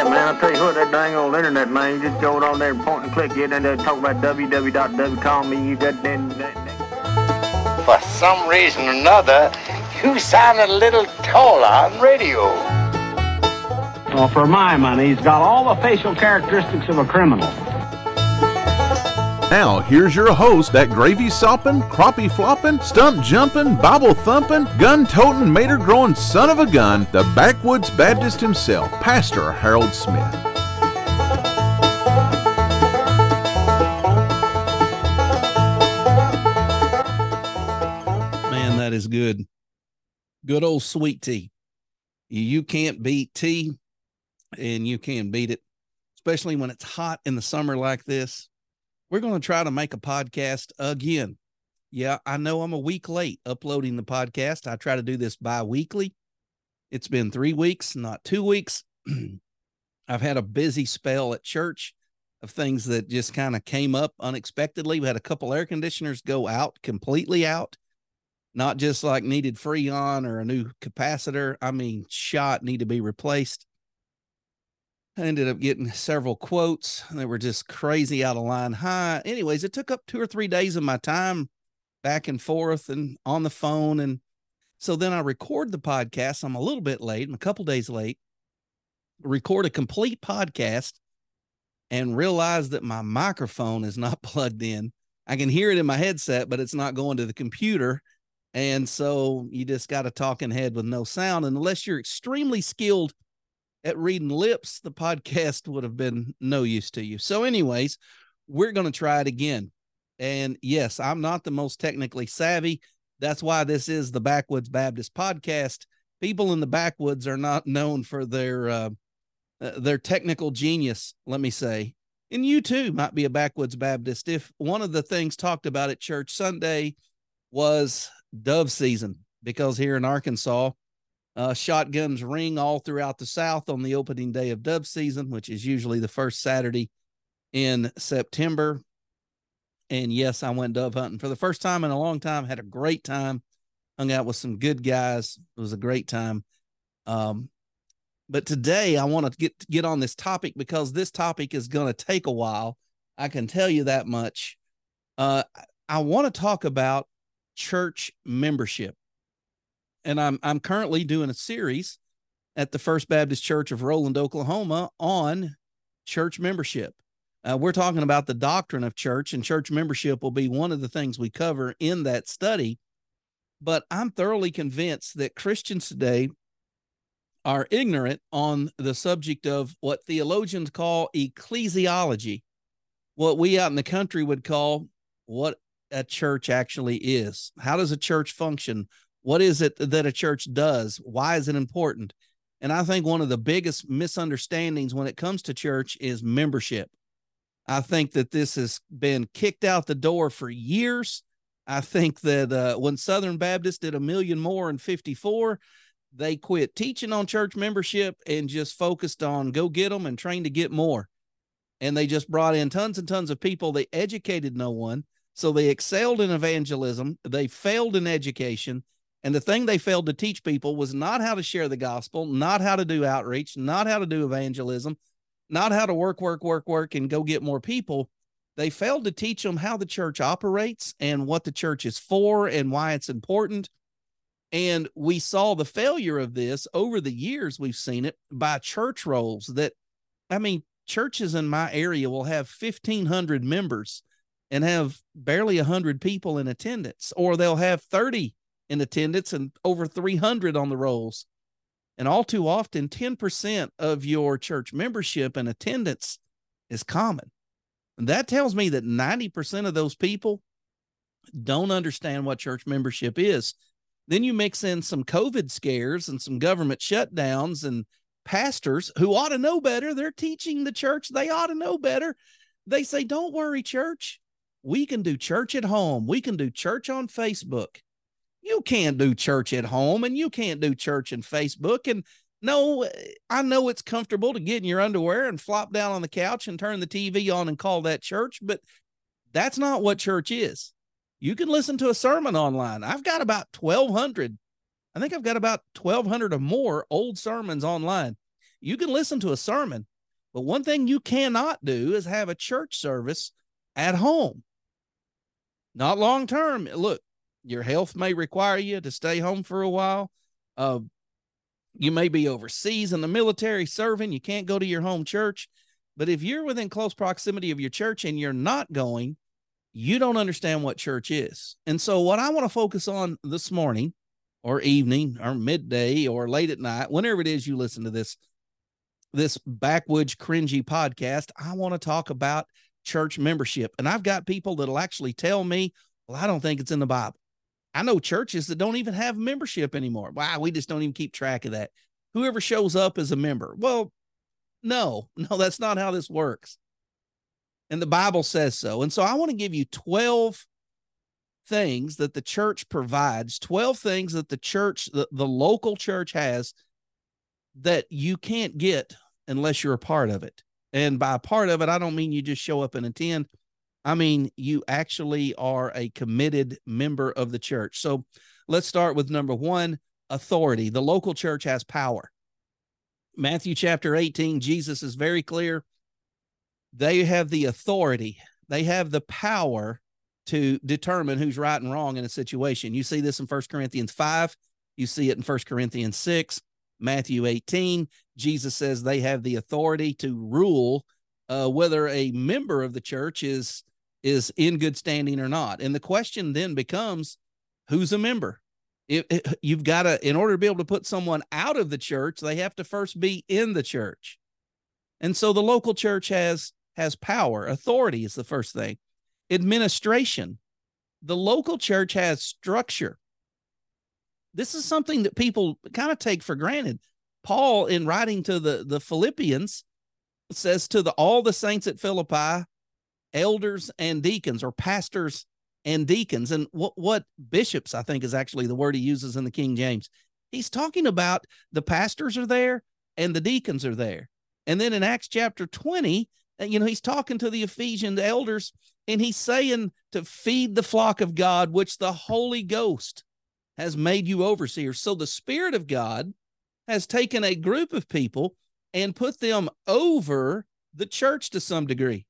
Yeah, man, I'll tell you what, that dang old internet, man, you just go on there and point and click it and then talk about www. Call me, you got that? For some reason or another, you sound a little taller on radio. Well, for my money, he's got all the facial characteristics of a criminal. Now, here's your host, that gravy sopping, crappie flopping, stump jumping, Bible thumping, gun toting, mater growing son of a gun, the backwoods Baptist himself, Pastor Harold Smith. Man, that is good. Good old sweet tea. You can't beat tea, and you can beat it, especially when it's hot in the summer like this. We're going to try to make a podcast again. Yeah, I know I'm a week late uploading the podcast. I try to do this bi weekly. It's been three weeks, not two weeks. I've had a busy spell at church of things that just kind of came up unexpectedly. We had a couple air conditioners go out completely out, not just like needed freon or a new capacitor. I mean, shot need to be replaced. I ended up getting several quotes that were just crazy out of line high. Anyways, it took up two or three days of my time back and forth and on the phone. And so then I record the podcast. I'm a little bit late, I'm a couple days late, record a complete podcast and realize that my microphone is not plugged in. I can hear it in my headset, but it's not going to the computer. And so you just got a talking head with no sound. And unless you're extremely skilled at reading lips, the podcast would have been no use to you. So, anyways, we're going to try it again. And yes, I'm not the most technically savvy. That's why this is the Backwoods Baptist podcast. People in the backwoods are not known for their uh, uh, their technical genius, let me say. And you too might be a backwoods Baptist. If one of the things talked about at church Sunday was dove season, because here in Arkansas, uh, shotguns ring all throughout the South on the opening day of dove season, which is usually the first Saturday in September. And yes, I went dove hunting for the first time in a long time. Had a great time. Hung out with some good guys. It was a great time. Um, but today I want to get get on this topic because this topic is going to take a while. I can tell you that much. Uh, I want to talk about church membership, and I'm I'm currently doing a series at the First Baptist Church of Roland, Oklahoma, on church membership. Uh, we're talking about the doctrine of church, and church membership will be one of the things we cover in that study. But I'm thoroughly convinced that Christians today are ignorant on the subject of what theologians call ecclesiology, what we out in the country would call what a church actually is. How does a church function? What is it that a church does? Why is it important? And I think one of the biggest misunderstandings when it comes to church is membership. I think that this has been kicked out the door for years. I think that uh, when Southern Baptist did a million more in 54, they quit teaching on church membership and just focused on go get them and train to get more. And they just brought in tons and tons of people. They educated no one. So they excelled in evangelism. They failed in education. And the thing they failed to teach people was not how to share the gospel, not how to do outreach, not how to do evangelism, not how to work, work, work, work, and go get more people. They failed to teach them how the church operates and what the church is for and why it's important. And we saw the failure of this over the years. We've seen it by church rolls that, I mean, churches in my area will have 1,500 members and have barely 100 people in attendance, or they'll have 30 in attendance and over 300 on the rolls. And all too often, 10% of your church membership and attendance is common. And that tells me that 90% of those people don't understand what church membership is. Then you mix in some COVID scares and some government shutdowns and pastors who ought to know better. They're teaching the church, they ought to know better. They say, Don't worry, church. We can do church at home. We can do church on Facebook. You can't do church at home and you can't do church in Facebook. And no, I know it's comfortable to get in your underwear and flop down on the couch and turn the TV on and call that church, but that's not what church is you can listen to a sermon online. I've got about 1,200. I think I've got about 1,200 or more old sermons online. You can listen to a sermon, but one thing you cannot do is have a church service at home. Not long term. Look, your health may require you to stay home for a while. Uh, you may be overseas in the military serving. You can't go to your home church. But if you're within close proximity of your church and you're not going, you don't understand what church is. And so, what I want to focus on this morning or evening or midday or late at night, whenever it is you listen to this, this backwoods cringy podcast, I want to talk about church membership. And I've got people that'll actually tell me, well, I don't think it's in the Bible. I know churches that don't even have membership anymore. Wow, we just don't even keep track of that. Whoever shows up is a member. Well, no, no, that's not how this works. And the Bible says so. And so I want to give you 12 things that the church provides, 12 things that the church, the, the local church has that you can't get unless you're a part of it. And by part of it, I don't mean you just show up and attend. I mean, you actually are a committed member of the church. So let's start with number one authority. The local church has power. Matthew chapter 18, Jesus is very clear. They have the authority, they have the power to determine who's right and wrong in a situation. You see this in First Corinthians 5, you see it in First Corinthians 6, Matthew 18. Jesus says they have the authority to rule uh, whether a member of the church is is in good standing or not. And the question then becomes who's a member? It, it, you've got to, in order to be able to put someone out of the church, they have to first be in the church. And so the local church has has power, authority is the first thing. Administration. The local church has structure. This is something that people kind of take for granted. Paul, in writing to the, the Philippians, says to the all the saints at Philippi, elders and deacons or pastors and deacons and what what bishops i think is actually the word he uses in the king james. He's talking about the pastors are there and the deacons are there. And then in acts chapter 20 uh, you know he's talking to the ephesian elders and he's saying to feed the flock of god which the holy ghost has made you overseers. So the spirit of god has taken a group of people and put them over the church to some degree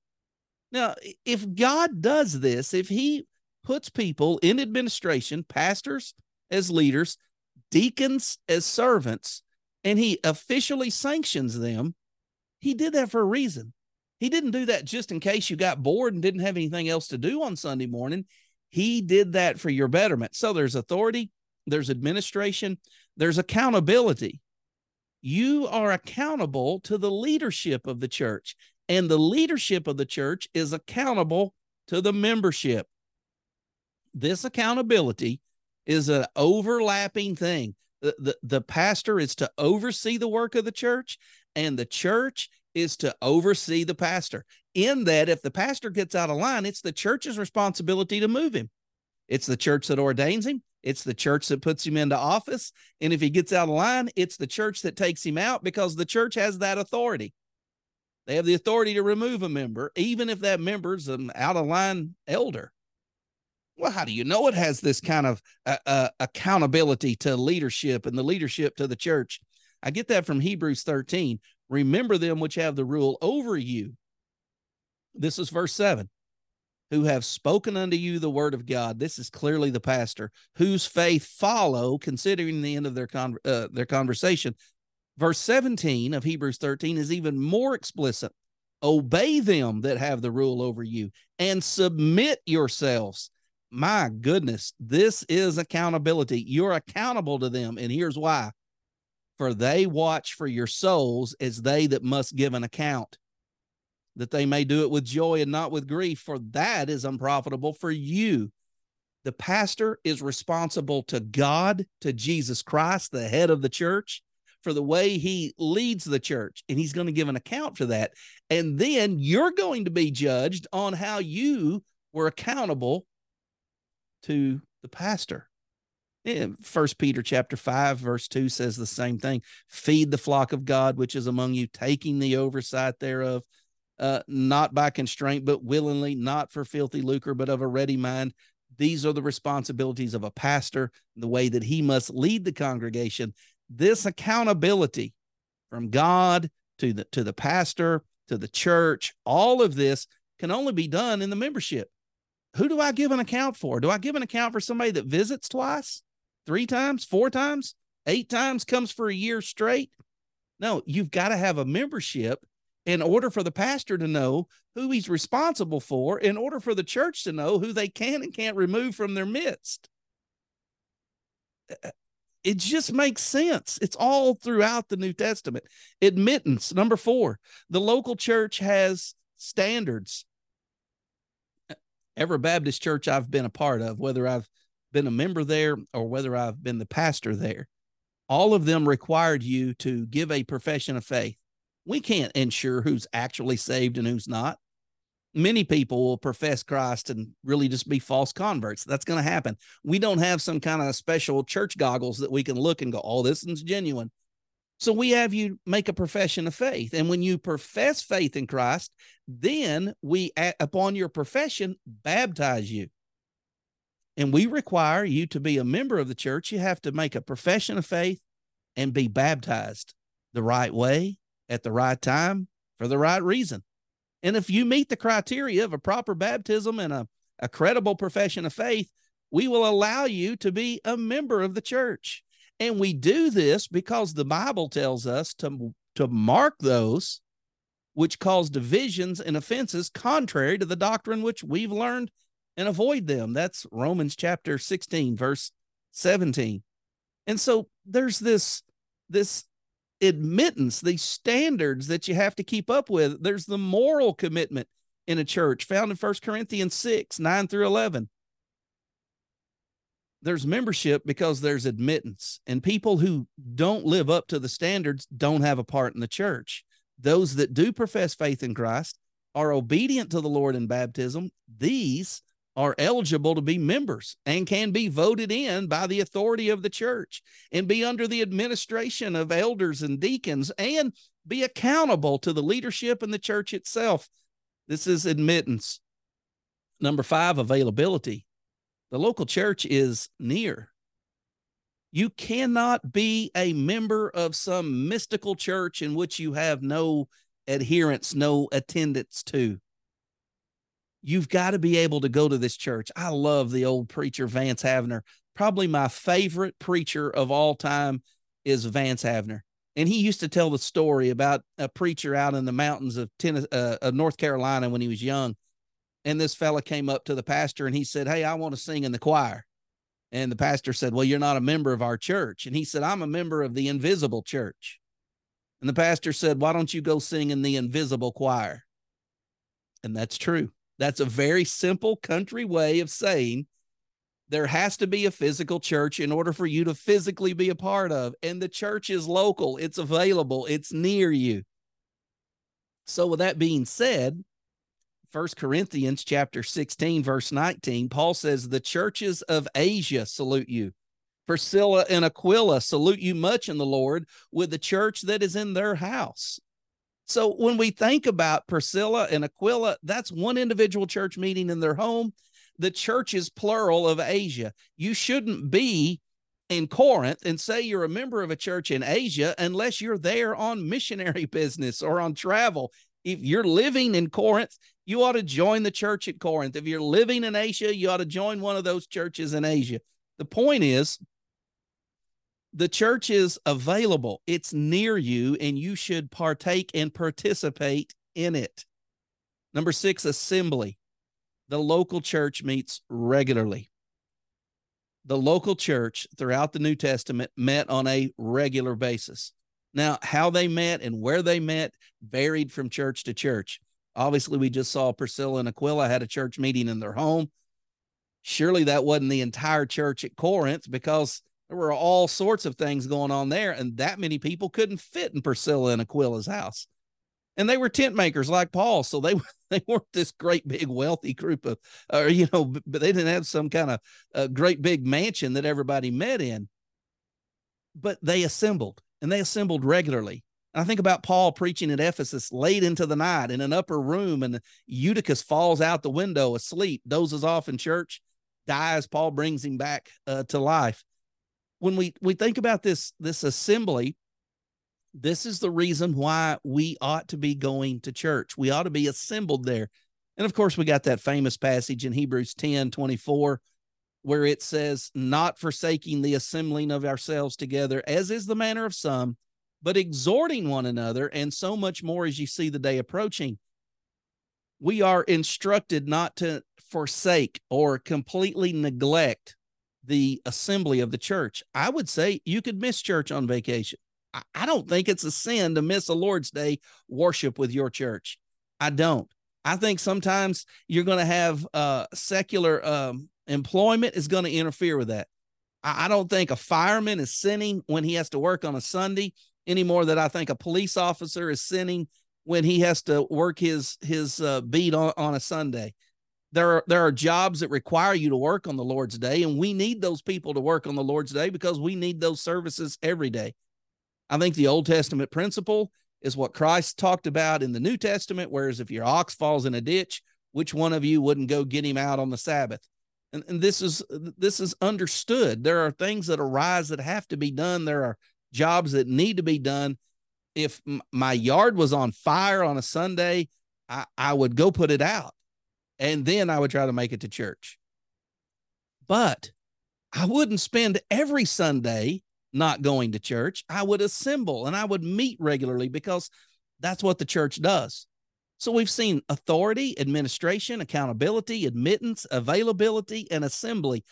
now, if God does this, if he puts people in administration, pastors as leaders, deacons as servants, and he officially sanctions them, he did that for a reason. He didn't do that just in case you got bored and didn't have anything else to do on Sunday morning. He did that for your betterment. So there's authority, there's administration, there's accountability. You are accountable to the leadership of the church and the leadership of the church is accountable to the membership. This accountability is an overlapping thing. The, the, the pastor is to oversee the work of the church, and the church is to oversee the pastor. In that, if the pastor gets out of line, it's the church's responsibility to move him. It's the church that ordains him. It's the church that puts him into office. And if he gets out of line, it's the church that takes him out because the church has that authority. They have the authority to remove a member, even if that member's an out of line elder. Well, how do you know it has this kind of uh, uh, accountability to leadership and the leadership to the church? I get that from Hebrews 13. Remember them which have the rule over you. This is verse 7 who have spoken unto you the word of God. This is clearly the pastor whose faith follow, considering the end of their con- uh, their conversation, Verse 17 of Hebrews 13 is even more explicit. Obey them that have the rule over you and submit yourselves. My goodness, this is accountability. You're accountable to them. And here's why for they watch for your souls as they that must give an account, that they may do it with joy and not with grief, for that is unprofitable for you. The pastor is responsible to God, to Jesus Christ, the head of the church, for the way he leads the church, and he's going to give an account for that. And then you're going to be judged on how you were accountable to the pastor. First Peter chapter 5 verse 2 says the same thing. Feed the flock of God which is among you, taking the oversight thereof, uh, not by constraint, but willingly, not for filthy lucre, but of a ready mind. These are the responsibilities of a pastor, the way that he must lead the congregation this accountability from God to the to the pastor to the church. All of this can only be done in the membership. Who do I give an account for? Do I give an account for somebody that visits twice, three times, four times, eight times, comes for a year straight? No, you've got to have a membership in order for the pastor to know who he's responsible for, in order for the church to know who they can and can't remove from their midst. It just makes sense. It's all throughout the New Testament. Admittance, number four, the local church has standards. Every Baptist church I've been a part of, whether I've been a member there or whether I've been the pastor there, all of them required you to give a profession of faith. We can't ensure who's actually saved and who's not many people will profess Christ and really just be false converts. That's going to happen. We don't have some kind of special church goggles that we can look and go, oh, this is genuine. So we have you make a profession of faith. And when you profess faith in Christ, then we, upon your profession, baptize you. And we require you to be a member of the church. You have to make a profession of faith and be baptized the right way at the right time for the right reason. And if you meet the criteria of a proper baptism and a, a credible profession of faith, we will allow you to be a member of the church. And we do this because the Bible tells us to, to mark those which cause divisions and offenses contrary to the doctrine which we've learned and avoid them. That's Romans chapter 16, verse 17. And so there's this, this admittance, these standards that you have to keep up with. There's the moral commitment in a church found in First Corinthians 6, 9 through 11. There's membership because there's admittance, and people who don't live up to the standards don't have a part in the church. Those that do profess faith in Christ are obedient to the Lord in baptism. These are eligible to be members and can be voted in by the authority of the church and be under the administration of elders and deacons and be accountable to the leadership and the church itself. This is admittance. Number five, availability. The local church is near. You cannot be a member of some mystical church in which you have no adherence, no attendance to you've got to be able to go to this church. I love the old preacher Vance Havner. Probably my favorite preacher of all time is Vance Havner. And he used to tell the story about a preacher out in the mountains of Tennessee, uh, of North Carolina when he was young. And this fella came up to the pastor and he said, Hey, I want to sing in the choir. And the pastor said, Well, you're not a member of our church. And he said, I'm a member of the invisible church. And the pastor said, Why don't you go sing in the invisible choir? And that's true. That's a very simple country way of saying there has to be a physical church in order for you to physically be a part of. And the church is local, it's available, it's near you. So, with that being said, First Corinthians chapter 16, verse 19, Paul says, The churches of Asia salute you. Priscilla and Aquila salute you much in the Lord with the church that is in their house. So when we think about Priscilla and Aquila, that's one individual church meeting in their home. The church is plural of Asia. You shouldn't be in Corinth and say you're a member of a church in Asia unless you're there on missionary business or on travel. If you're living in Corinth, you ought to join the church at Corinth. If you're living in Asia, you ought to join one of those churches in Asia. The point is, the church is available, it's near you, and you should partake and participate in it. Number six, assembly. The local church meets regularly. The local church throughout the New Testament met on a regular basis. Now, how they met and where they met varied from church to church. Obviously, we just saw Priscilla and Aquila had a church meeting in their home. Surely that wasn't the entire church at Corinth because there were all sorts of things going on there, and that many people couldn't fit in Priscilla and Aquila's house. And they were tent makers like Paul, so they they weren't this great big wealthy group of, or you know, but they didn't have some kind of uh, great big mansion that everybody met in. But they assembled, and they assembled regularly. I think about Paul preaching at Ephesus late into the night in an upper room, and Eutychus falls out the window asleep, dozes off in church, dies. Paul brings him back uh, to life when we we think about this this assembly This is the reason why we ought to be going to church. We ought to be assembled there. And of course, we got that famous passage in Hebrews 10 24, where it says, Not forsaking the assembling of ourselves together, as is the manner of some, but exhorting one another, and so much more as you see the day approaching. We are instructed not to forsake or completely neglect the assembly of the church. I would say you could miss church on vacation. I don't think it's a sin to miss a Lord's Day worship with your church. I don't. I think sometimes you're going to have uh, secular um, employment is going to interfere with that. I, I don't think a fireman is sinning when he has to work on a Sunday any more than I think a police officer is sinning when he has to work his his uh, beat on, on a Sunday. There are there are jobs that require you to work on the Lord's day, and we need those people to work on the Lord's day because we need those services every day. I think the Old Testament principle is what Christ talked about in the New Testament. Whereas if your ox falls in a ditch, which one of you wouldn't go get him out on the Sabbath? And, and this is this is understood. There are things that arise that have to be done. There are jobs that need to be done. If my yard was on fire on a Sunday, I, I would go put it out, and then I would try to make it to church. But I wouldn't spend every Sunday not going to church. I would assemble and I would meet regularly because that's what the church does. So we've seen authority, administration, accountability, admittance, availability, and assembly.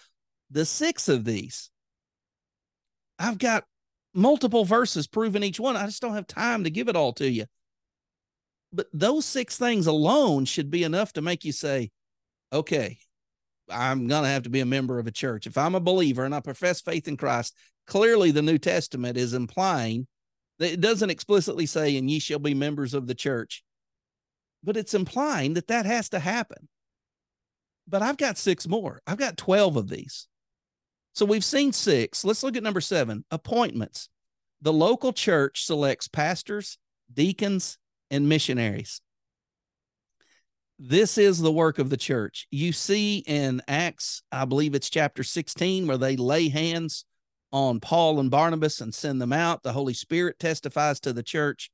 The six of these. I've got multiple verses proving each one. I just don't have time to give it all to you. But those six things alone should be enough to make you say, okay, I'm going to have to be a member of a church. If I'm a believer and I profess faith in Christ, clearly the New Testament is implying that it doesn't explicitly say, and ye shall be members of the church, but it's implying that that has to happen. But I've got six more. I've got 12 of these. So we've seen six. Let's look at number seven appointments. The local church selects pastors, deacons, and missionaries. This is the work of the church. You see in Acts, I believe it's chapter 16, where they lay hands on Paul and Barnabas and send them out. The Holy Spirit testifies to the church.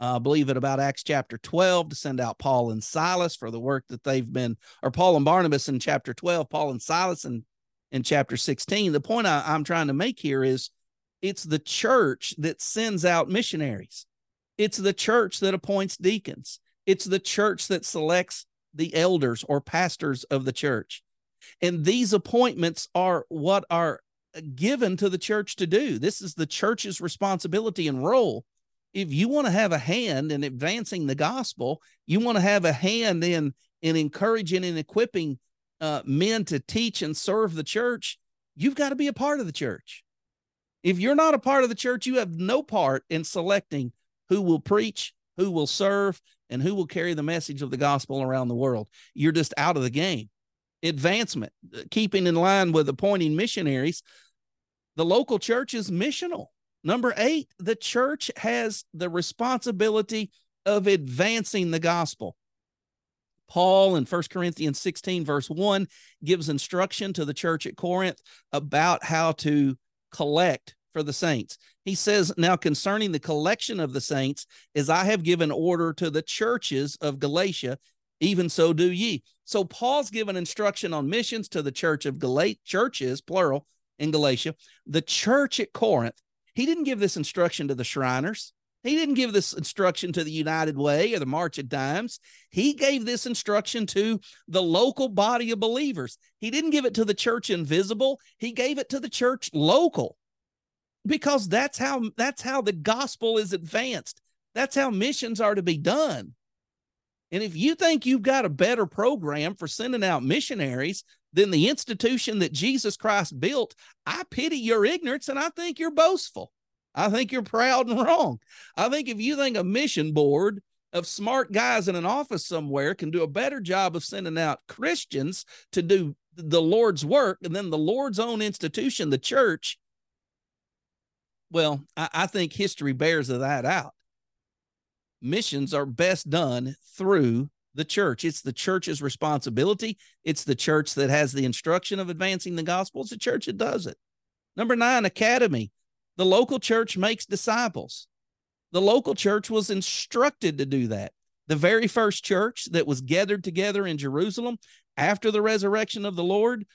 Uh, I believe it about Acts chapter 12 to send out Paul and Silas for the work that they've been, or Paul and Barnabas in chapter 12, Paul and Silas in, in chapter 16. The point I, I'm trying to make here is it's the church that sends out missionaries, it's the church that appoints deacons, it's the church that selects the elders or pastors of the church. And these appointments are what are given to the church to do. This is the church's responsibility and role. If you want to have a hand in advancing the gospel, you want to have a hand in in encouraging and equipping uh, men to teach and serve the church, you've got to be a part of the church. If you're not a part of the church, you have no part in selecting who will preach, who will serve, and who will carry the message of the gospel around the world. You're just out of the game. Advancement, uh, keeping in line with appointing missionaries, the local church is missional. Number eight, the church has the responsibility of advancing the gospel. Paul in 1 Corinthians 16, verse 1, gives instruction to the church at Corinth about how to collect for the saints. He says, Now concerning the collection of the saints, as I have given order to the churches of Galatia, even so do ye. So Paul's given instruction on missions to the church of Galatia, churches, plural, in Galatia, the church at Corinth, he didn't give this instruction to the Shriners. He didn't give this instruction to the United Way or the March of Dimes. He gave this instruction to the local body of believers. He didn't give it to the church invisible. He gave it to the church local because that's how that's how the gospel is advanced. That's how missions are to be done. And if you think you've got a better program for sending out missionaries than the institution that Jesus Christ built, I pity your ignorance and I think you're boastful. I think you're proud and wrong. I think if you think a mission board of smart guys in an office somewhere can do a better job of sending out Christians to do the Lord's work and then the Lord's own institution, the church, well, I, I think history bears that out. Missions are best done through the church. It's the church's responsibility. It's the church that has the instruction of advancing the gospel. It's the church that does it. Number nine, academy. The local church makes disciples. The local church was instructed to do that. The very first church that was gathered together in Jerusalem after the resurrection of the Lord,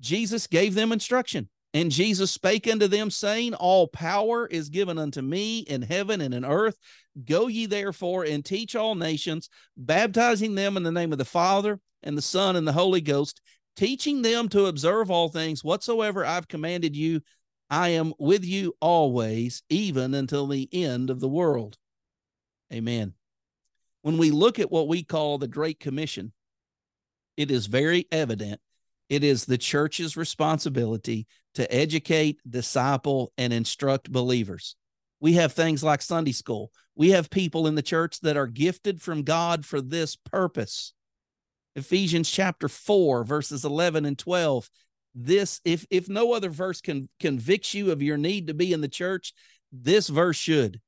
Jesus gave them instruction. And Jesus spake unto them, saying, All power is given unto me in heaven and in earth. Go ye therefore and teach all nations, baptizing them in the name of the Father and the Son and the Holy Ghost, teaching them to observe all things whatsoever I've commanded you. I am with you always, even until the end of the world. Amen. When we look at what we call the Great Commission, it is very evident it is the church's responsibility to educate, disciple, and instruct believers. We have things like Sunday school. We have people in the church that are gifted from God for this purpose. Ephesians chapter 4, verses 11 and 12. This, if if no other verse can convicts you of your need to be in the church, this verse should.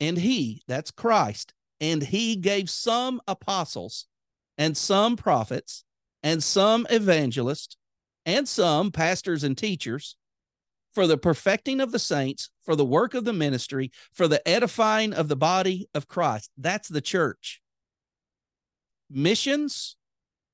And he, that's Christ, and he gave some apostles and some prophets and some evangelists and some pastors and teachers for the perfecting of the saints, for the work of the ministry, for the edifying of the body of Christ. That's the church. Missions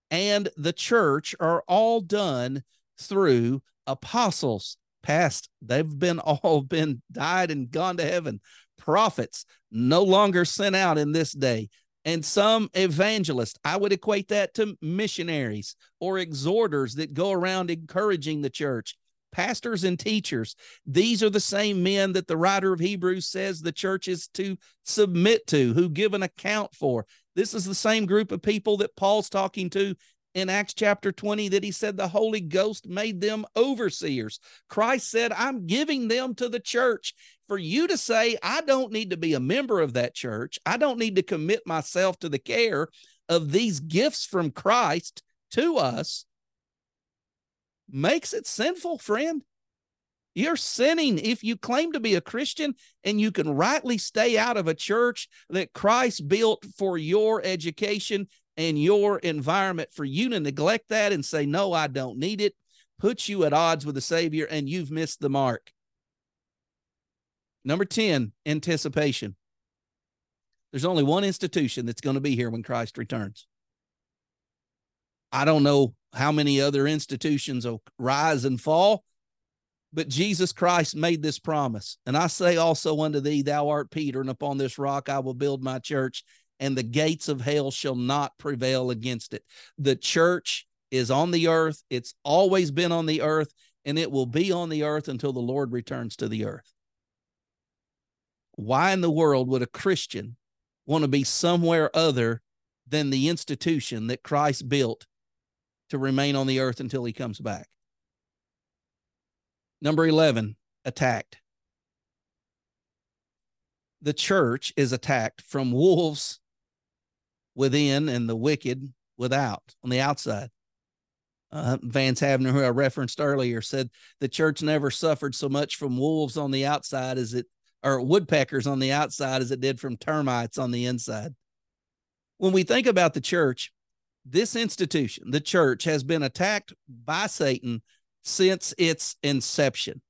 and the church are all done through apostles past they've been all been died and gone to heaven prophets no longer sent out in this day and some evangelists. I would equate that to missionaries or exhorters that go around encouraging the church. Pastors and teachers, these are the same men that the writer of Hebrews says the church is to submit to, who give an account for. This is the same group of people that Paul's talking to in Acts chapter 20 that he said the Holy Ghost made them overseers. Christ said, I'm giving them to the church. For you to say, I don't need to be a member of that church, I don't need to commit myself to the care of these gifts from Christ to us, makes it sinful, friend. You're sinning if you claim to be a Christian and you can rightly stay out of a church that Christ built for your education and your environment for you to neglect that and say, No, I don't need it, puts you at odds with the Savior and you've missed the mark. Number 10, anticipation. There's only one institution that's going to be here when Christ returns. I don't know how many other institutions will rise and fall, but Jesus Christ made this promise. And I say also unto thee, Thou art Peter, and upon this rock I will build my church, and the gates of hell shall not prevail against it. The church is on the earth, it's always been on the earth, and it will be on the earth until the Lord returns to the earth. Why in the world would a Christian want to be somewhere other than the institution that Christ built to remain on the earth until he comes back? Number 11, attacked. The church is attacked from wolves within and the wicked without on the outside. Uh, Vance Havner, who I referenced earlier, said the church never suffered so much from wolves on the outside as it, or woodpeckers on the outside as it did from termites on the inside. When we think about the church, this institution, the church, has been attacked by Satan since its inception.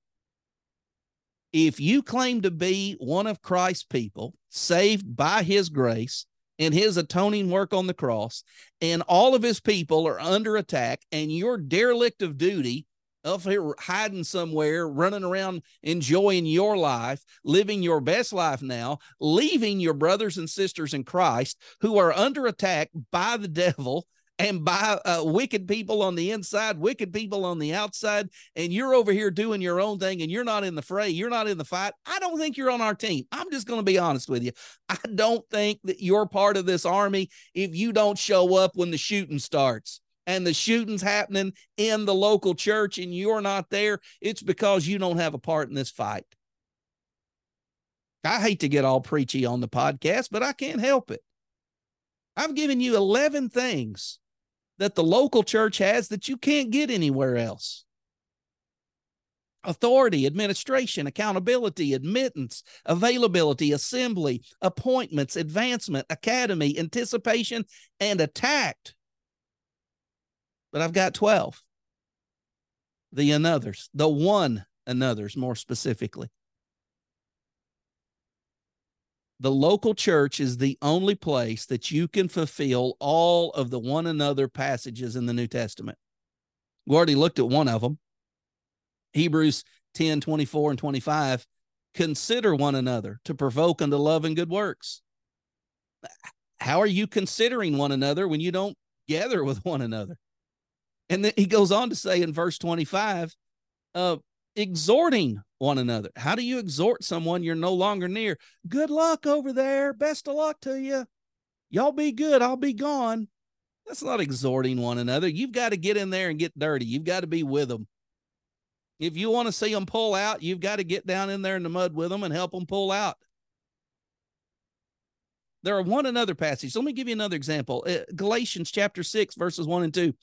If you claim to be one of Christ's people, saved by his grace, in his atoning work on the cross, and all of his people are under attack, and your derelict of duty of here hiding somewhere, running around enjoying your life, living your best life now, leaving your brothers and sisters in Christ who are under attack by the devil and by uh, wicked people on the inside, wicked people on the outside, and you're over here doing your own thing and you're not in the fray, you're not in the fight, I don't think you're on our team. I'm just going to be honest with you. I don't think that you're part of this army if you don't show up when the shooting starts and the shooting's happening in the local church and you're not there. It's because you don't have a part in this fight. I hate to get all preachy on the podcast, but I can't help it. I've given you 11 things that the local church has that you can't get anywhere else authority, administration, accountability, admittance, availability, assembly, appointments, advancement, academy, anticipation, and attacked. But I've got 12. The anothers, the one anothers more specifically. The local church is the only place that you can fulfill all of the one another passages in the New Testament. We already looked at one of them. Hebrews 10 24 and 25. Consider one another to provoke unto love and good works. How are you considering one another when you don't gather with one another? And then he goes on to say in verse 25, uh, exhorting one another. How do you exhort someone you're no longer near? Good luck over there. Best of luck to you. Y'all be good. I'll be gone. That's not exhorting one another. You've got to get in there and get dirty. You've got to be with them. If you want to see them pull out, you've got to get down in there in the mud with them and help them pull out. There are one another passage. Let me give you another example. Uh, Galatians chapter 6, verses 1 and 2.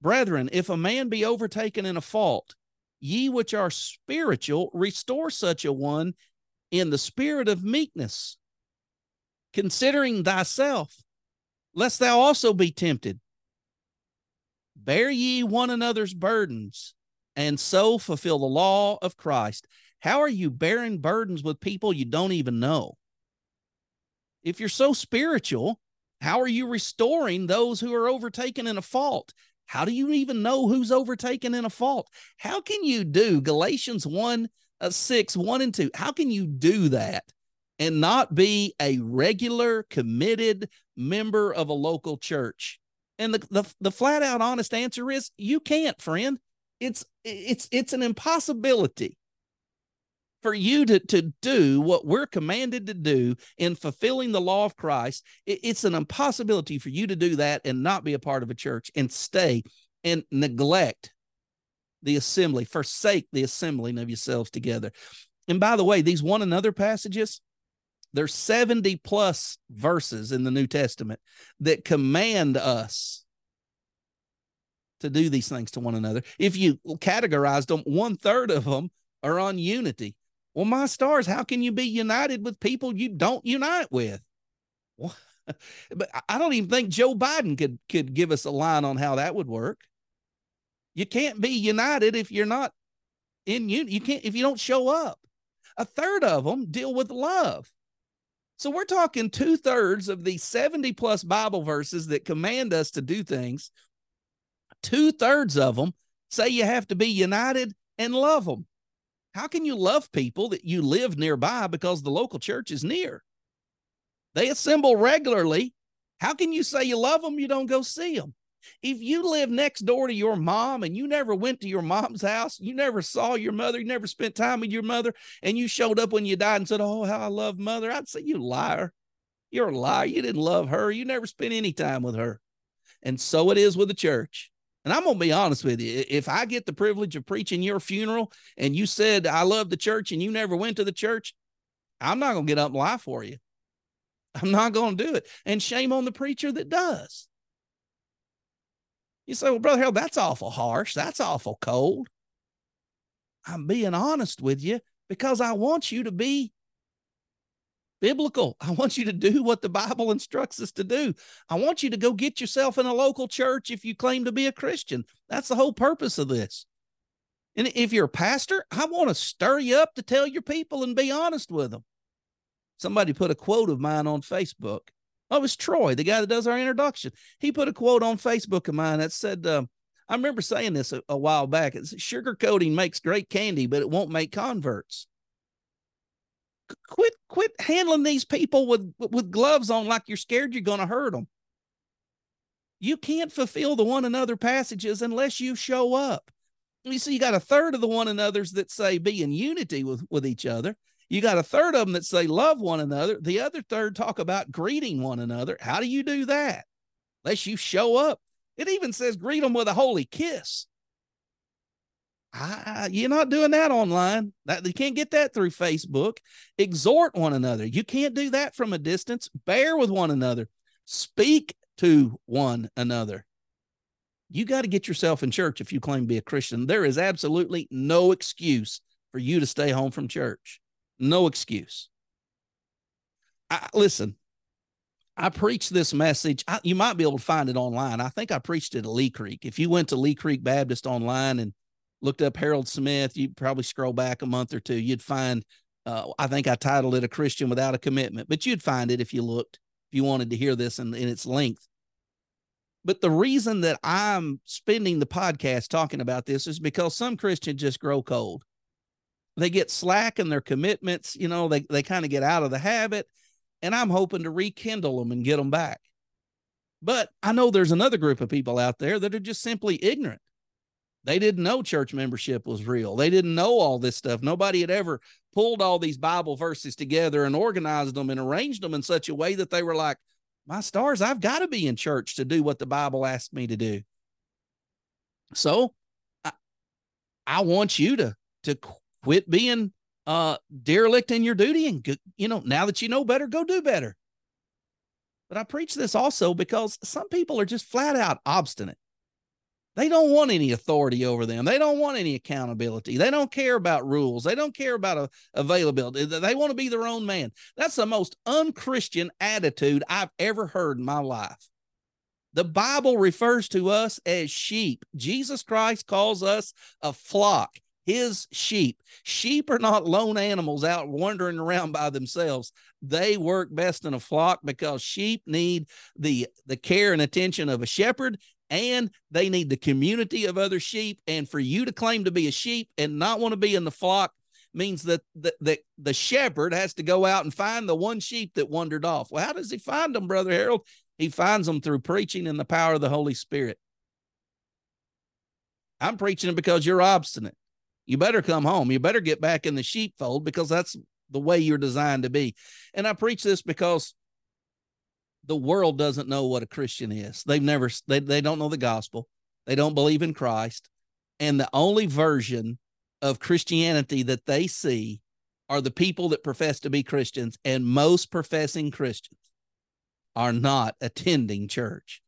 Brethren, if a man be overtaken in a fault, ye which are spiritual, restore such a one in the spirit of meekness, considering thyself, lest thou also be tempted. Bear ye one another's burdens, and so fulfill the law of Christ. How are you bearing burdens with people you don't even know? If you're so spiritual, how are you restoring those who are overtaken in a fault? How do you even know who's overtaken in a fault? How can you do Galatians 1 uh, 6, 1 and 2? How can you do that and not be a regular, committed member of a local church? And the, the, the flat out honest answer is you can't, friend. It's it's it's an impossibility for you to, to do what we're commanded to do in fulfilling the law of Christ, it, it's an impossibility for you to do that and not be a part of a church and stay and neglect the assembly, forsake the assembling of yourselves together. And by the way, these one another passages, there's 70 plus verses in the New Testament that command us to do these things to one another. If you categorized them, one third of them are on unity. Well, my stars, how can you be united with people you don't unite with? But I don't even think Joe Biden could could give us a line on how that would work. You can't be united if you're not in you. You can't if you don't show up. A third of them deal with love. So we're talking two thirds of the 70 plus Bible verses that command us to do things. Two thirds of them say you have to be united and love them. How can you love people that you live nearby because the local church is near? They assemble regularly. How can you say you love them? You don't go see them. If you live next door to your mom and you never went to your mom's house, you never saw your mother, you never spent time with your mother, and you showed up when you died and said, Oh, how I love mother, I'd say, You liar. You're a liar. You didn't love her. You never spent any time with her. And so it is with the church. And I'm going to be honest with you. If I get the privilege of preaching your funeral and you said, I love the church and you never went to the church, I'm not going to get up and lie for you. I'm not going to do it. And shame on the preacher that does. You say, well, Brother Harold, that's awful harsh. That's awful cold. I'm being honest with you because I want you to be biblical. I want you to do what the Bible instructs us to do. I want you to go get yourself in a local church if you claim to be a Christian. That's the whole purpose of this. And if you're a pastor, I want to stir you up to tell your people and be honest with them. Somebody put a quote of mine on Facebook. Oh, it's Troy, the guy that does our introduction. He put a quote on Facebook of mine that said, uh, I remember saying this a, a while back. It's sugar coating makes great candy, but it won't make converts quit quit handling these people with with gloves on like you're scared you're going to hurt them you can't fulfill the one another passages unless you show up. You see you got a third of the one another's that say be in unity with with each other. You got a third of them that say love one another. The other third talk about greeting one another. How do you do that? Unless you show up. It even says greet them with a holy kiss I, you're not doing that online. That you can't get that through Facebook. Exhort one another. You can't do that from a distance. Bear with one another. Speak to one another. You got to get yourself in church if you claim to be a Christian. There is absolutely no excuse for you to stay home from church. No excuse. I, listen, I preached this message. I, you might be able to find it online. I think I preached it at Lee Creek. If you went to Lee Creek Baptist online and looked up Harold Smith, you'd probably scroll back a month or two, you'd find Uh, I think I titled it "A Christian Without a Commitment," but you'd find it if you looked, if you wanted to hear this in, in its length. But the reason that I'm spending the podcast talking about this is because some Christians just grow cold. They get slack in their commitments. You know, they, they kind of get out of the habit. And I'm hoping to rekindle them and get them back. But I know there's another group of people out there that are just simply ignorant. They didn't know church membership was real. They didn't know all this stuff. Nobody had ever pulled all these Bible verses together and organized them and arranged them in such a way that they were like, my stars, I've got to be in church to do what the Bible asked me to do. So I, I want you to, to quit being uh, derelict in your duty and, you know, now that you know better, go do better. But I preach this also because some people are just flat out obstinate. They don't want any authority over them. They don't want any accountability. They don't care about rules. They don't care about uh, availability. They want to be their own man. That's the most unchristian attitude I've ever heard in my life. The Bible refers to us as sheep. Jesus Christ calls us a flock, his sheep. Sheep are not lone animals out wandering around by themselves. They work best in a flock because sheep need the, the care and attention of a shepherd and they need the community of other sheep. And for you to claim to be a sheep and not want to be in the flock means that the, the, the shepherd has to go out and find the one sheep that wandered off. Well, how does he find them, Brother Harold? He finds them through preaching and the power of the Holy Spirit. I'm preaching it because you're obstinate. You better come home. You better get back in the sheepfold because that's the way you're designed to be. And I preach this because the world doesn't know what a Christian is. They've never they, they don't know the gospel. They don't believe in Christ. And the only version of Christianity that they see are the people that profess to be Christians, and most professing Christians are not attending church.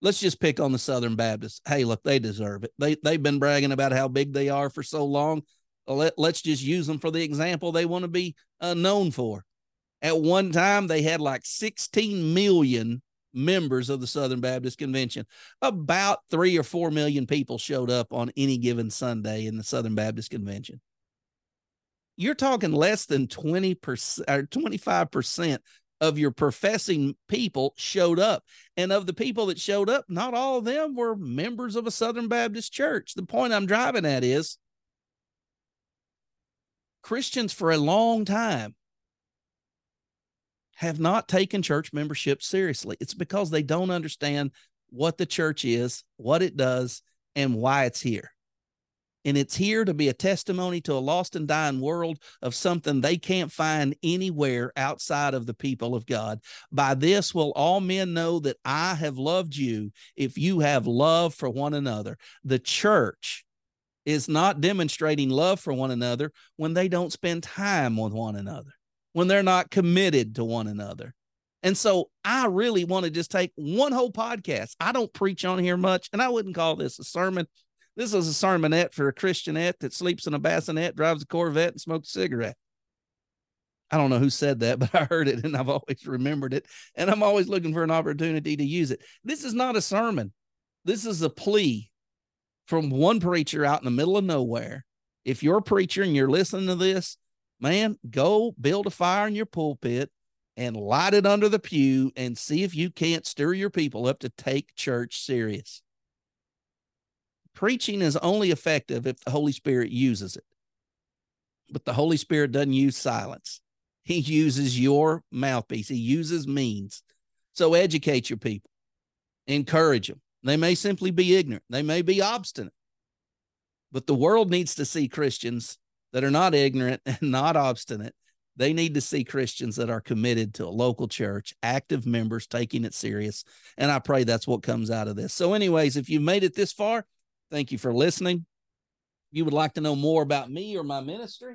Let's just pick on the Southern Baptists. Hey, look, they deserve it. They they've been bragging about how big they are for so long. Let, let's just use them for the example they want to be uh, known for. At one time, they had like 16 million members of the Southern Baptist Convention. About three or four million people showed up on any given Sunday in the Southern Baptist Convention. You're talking less than 20% or 25% of your professing people showed up. And of the people that showed up, not all of them were members of a Southern Baptist church. The point I'm driving at is Christians for a long time have not taken church membership seriously. It's because they don't understand what the church is, what it does, and why it's here. And it's here to be a testimony to a lost and dying world of something they can't find anywhere outside of the people of God. By this will all men know that I have loved you if you have love for one another. The church is not demonstrating love for one another when they don't spend time with one another when they're not committed to one another. And so I really want to just take one whole podcast. I don't preach on here much, and I wouldn't call this a sermon. This is a sermonette for a Christianette that sleeps in a bassinet, drives a Corvette, and smokes a cigarette. I don't know who said that, but I heard it and I've always remembered it. And I'm always looking for an opportunity to use it. This is not a sermon. This is a plea from one preacher out in the middle of nowhere. If you're a preacher and you're listening to this, man, go build a fire in your pulpit and light it under the pew and see if you can't stir your people up to take church serious. Preaching is only effective if the Holy Spirit uses it. But the Holy Spirit doesn't use silence. He uses your mouthpiece. He uses means. So educate your people. Encourage them. They may simply be ignorant. They may be obstinate. But the world needs to see Christians that are not ignorant and not obstinate. They need to see Christians that are committed to a local church, active members taking it serious. And I pray that's what comes out of this. So, anyways, if you made it this far, thank you for listening. If you would like to know more about me or my ministry,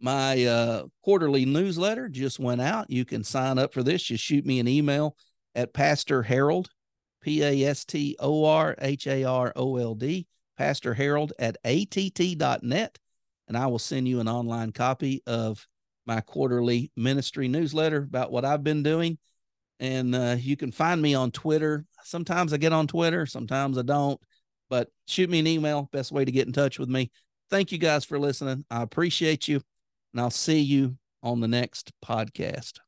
my uh, quarterly newsletter just went out. You can sign up for this. Just shoot me an email at Pastor Harold, P A S T O R H A R O L D Pastor Harold at att.net, and I will send you an online copy of my quarterly ministry newsletter about what I've been doing. And uh, you can find me on Twitter. Sometimes I get on Twitter, sometimes I don't, but shoot me an email. Best way to get in touch with me. Thank you guys for listening. I appreciate you, and I'll see you on the next podcast.